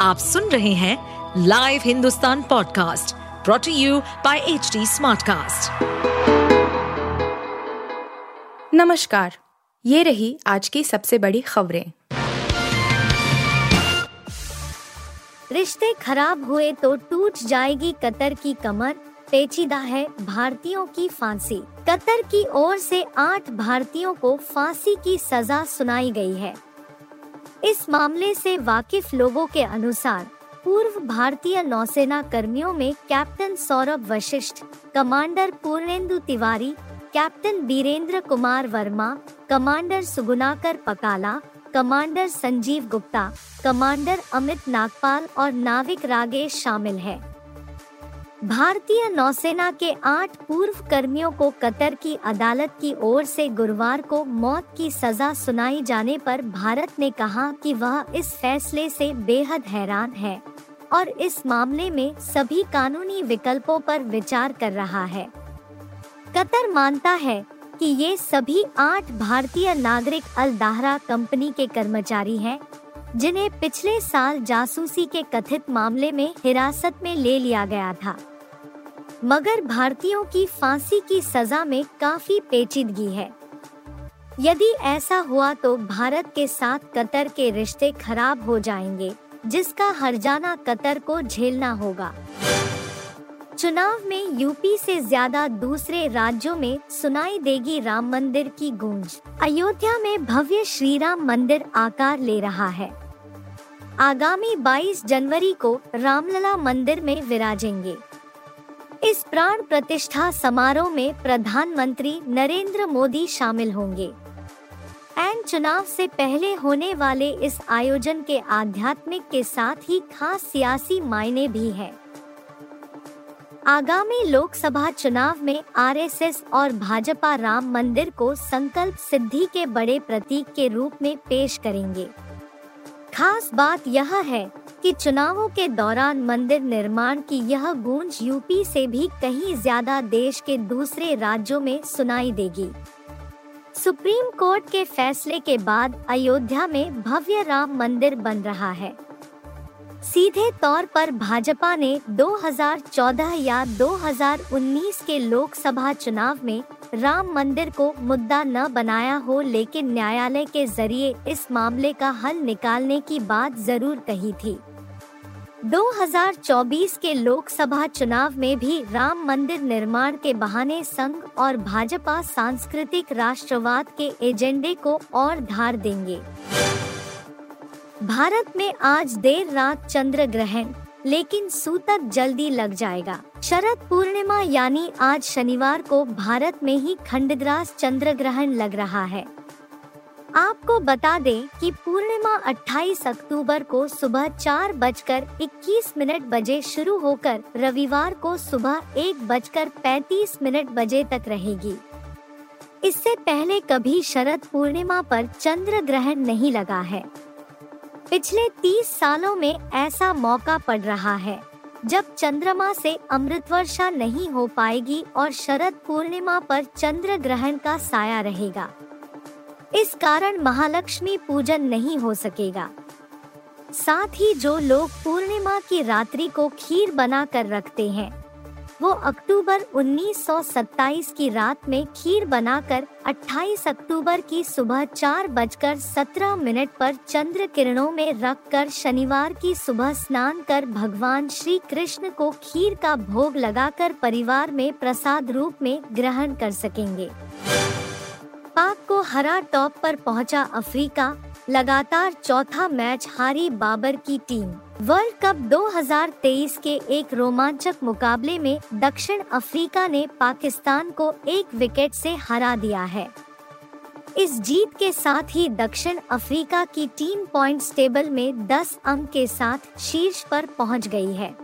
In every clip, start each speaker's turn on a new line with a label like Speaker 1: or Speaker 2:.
Speaker 1: आप सुन रहे हैं live Hindustan podcast brought to you by H Smartcast.
Speaker 2: नमस्कार ये रही आज की सबसे बड़ी खबरें।
Speaker 3: रिश्ते खराब हुए तो टूट जाएगी कतर की कमर पेचीदा है भारतीयों की फांसी। कतर की ओर से आठ भारतीयों को फांसी की सजा सुनाई गई है। इस मामले से वाकिफ लोगों के अनुसार, पूर्व भारतीय नौसेना कर्मियों में captain Saurabh Vashisht, commander Purnendu Tiwari, captain Birendra Kumar Verma, commander Sugunakar Pakala, commander Sanjeev Gupta, commander Amit Nagpal और नाविक रागेश शामिल है। भारतीय नौसेना के आठ पूर्व कर्मियों को कतर की अदालत की ओर से गुरुवार को मौत की सजा सुनाई जाने पर भारत ने कहा कि वह इस फैसले से बेहद हैरान है और इस मामले में सभी कानूनी विकल्पों पर विचार कर रहा है। कतर मानता है कि ये सभी आठ भारतीय नागरिक अल दाहरा कंपनी के कर्मचारी हैं, जिन्हें पिछले साल जासूसी के कथित मामले में हिरासत में ले लिया गया था। मगर भारतीयों की फांसी की सजा में काफ़ी पेचीदगी है। यदि ऐसा हुआ तो भारत के साथ कतर के रिश्ते खराब हो जाएँगे, जिसका हरजाना कतर को झेलना होगा। चुनाव में यूपी से ज़्यादा दूसरे राज्यों में सुनाई देगी राम मंदिर की गूंज। अयोध्या में भव्य श्री राम मंदिर आकार ले रहा है। आगामी 22 जनवरी को रामलला मंदिर में विराजेंगे। इस प्राण प्रतिष्ठा समारोह में प्रधानमंत्री नरेंद्र मोदी शामिल होंगे। एन चुनाव से पहले होने वाले इस आयोजन के आध्यात्मिक के साथ ही खास सियासी मायने भी है। आगामी लोकसभा चुनाव में आरएसएस और भाजपा राम मंदिर को संकल्प सिद्धि के बड़े प्रतीक के रूप में पेश करेंगे। खास बात यह है कि चुनावों के दौरान मंदिर निर्माण की यह गूंज यूपी से भी कहीं ज़्यादा देश के दूसरे राज्यों में सुनाई देगी। सुप्रीम कोर्ट के फैसले के बाद अयोध्या में भव्य राम मंदिर बन रहा है। सीधे तौर पर भाजपा ने 2014 या 2019 के लोकसभा चुनाव में राम मंदिर को मुद्दा न बनाया हो, लेकिन न्यायालय के ज़रिए इस मामले का हल निकालने की बात ज़रूर कही थी। 2024 के लोकसभा चुनाव में भी राम मंदिर निर्माण के बहाने संघ और भाजपा सांस्कृतिक राष्ट्रवाद के एजेंडे को और धार देंगे। भारत में आज देर रात चंद्र ग्रहण लेकिन सूतक जल्दी लग जाएगा। शरद पूर्णिमा यानी आज शनिवार को भारत में ही खंडग्रास चंद्र ग्रहण लग रहा है। आपको बता दें कि पूर्णिमा 28 अक्टूबर को सुबह चार बजकर इक्कीस मिनट बजे शुरू होकर रविवार को सुबह एक बजकर पैतीस मिनट बजे तक रहेगी। इससे पहले कभी शरद पूर्णिमा पर चंद्र ग्रहण नहीं लगा है। पिछले 30 सालों में ऐसा मौका पड़ रहा है, जब चंद्रमा से अमृत वर्षा नहीं हो पाएगी और शरद पूर्णिमा पर चंद्र ग्रहण का साया रहेगा। इस कारण महालक्ष्मी पूजन नहीं हो सकेगा। साथ ही जो लोग पूर्णिमा की रात्रि को खीर बना कर रखते हैं, वो अक्टूबर 1927 की रात में खीर बनाकर 28 अक्टूबर की सुबह चार बजकर सत्रह मिनट पर चंद्र किरणों में रखकर शनिवार की सुबह स्नान कर भगवान श्री कृष्ण को खीर का भोग लगाकर परिवार में प्रसाद रूप में ग्रहण कर सकेंगे। पाक को हरा टॉप पर पहुँचा अफ्रीका, लगातार चौथा मैच हारी बाबर की टीम। वर्ल्ड कप 2023 के एक रोमांचक मुकाबले में दक्षिण अफ्रीका ने पाकिस्तान को एक विकेट से हरा दिया है। इस जीत के साथ ही दक्षिण अफ्रीका की टीम पॉइंट्स टेबल में 10 अंक के साथ शीर्ष पर पहुँच गई है।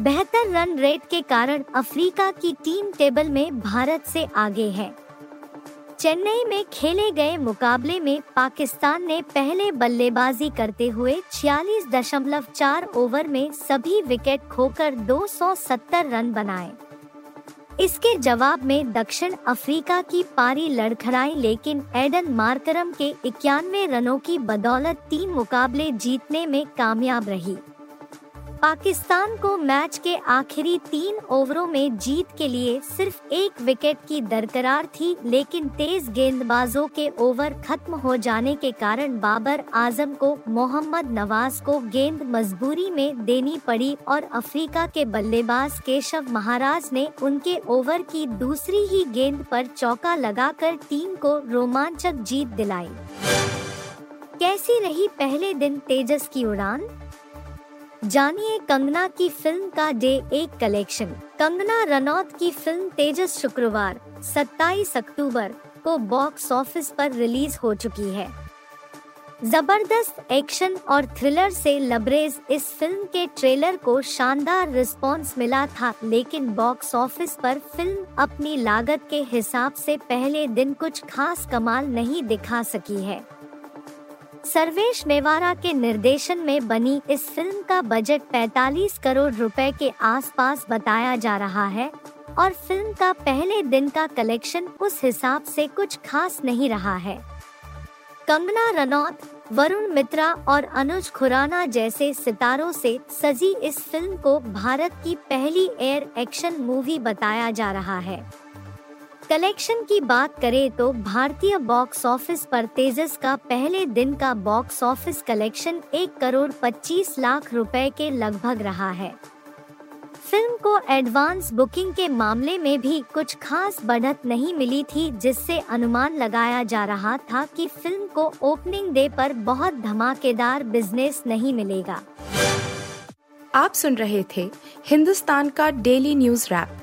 Speaker 3: बेहतर रन रेट के कारण अफ्रीका की टीम टेबल में भारत से आगे है। चेन्नई में खेले गए मुकाबले में पाकिस्तान ने पहले बल्लेबाजी करते हुए 46.4 ओवर में सभी विकेट खोकर 270 रन बनाए। इसके जवाब में दक्षिण अफ्रीका की पारी लड़खड़ाई, लेकिन एडन मार्करम के इक्यानवे रनों की बदौलत तीन मुकाबले जीतने में कामयाब रही। पाकिस्तान को मैच के आखिरी तीन ओवरों में जीत के लिए सिर्फ़ एक विकेट की दरकरार थी, लेकिन तेज गेंदबाजों के ओवर खत्म हो जाने के कारण बाबर आज़म को मोहम्मद नवाज़ को गेंद मजबूरी में देनी पड़ी और अफ्रीका के बल्लेबाज केशव महाराज ने उनके ओवर की दूसरी ही गेंद पर चौका लगाकर टीम को रोमांचक जीत दिलाई। कैसी रही पहले दिन तेजस की उड़ान? जानिए कंगना की फ़िल्म का डे एक कलेक्शन। कंगना रनौत की फ़िल्म तेजस शुक्रवार 27 अक्टूबर को बॉक्स ऑफ़िस पर रिलीज़ हो चुकी है। ज़बरदस्त एक्शन और थ्रिलर से लबरेज इस फ़िल्म के ट्रेलर को शानदार रिस्पांस मिला था, लेकिन बॉक्स ऑफ़िस पर फ़िल्म अपनी लागत के हिसाब से पहले दिन कुछ खास कमाल नहीं दिखा सकी है। सर्वेश मेवारा के निर्देशन में बनी इस फ़िल्म का बजट 45 करोड़ रुपए के आसपास बताया जा रहा है, और फ़िल्म का पहले दिन का कलेक्शन उस हिसाब से कुछ खास नहीं रहा है। कंगना रनौत, वरुण मित्रा और अनुज खुराना जैसे सितारों से सजी इस फ़िल्म को भारत की पहली एयर एक्शन मूवी बताया जा रहा है। कलेक्शन की बात करें तो भारतीय बॉक्स ऑफ़िस पर तेजस का पहले दिन का बॉक्स ऑफ़िस कलेक्शन एक करोड़ पच्चीस लाख रुपए के लगभग रहा है। फ़िल्म को एडवांस बुकिंग के मामले में भी कुछ खास बढ़त नहीं मिली थी, जिससे अनुमान लगाया जा रहा था कि फ़िल्म को ओपनिंग डे पर बहुत धमाकेदार बिज़नेस नहीं मिलेगा।
Speaker 2: आप सुन रहे थे हिंदुस्तान का डेली न्यूज़ रैप।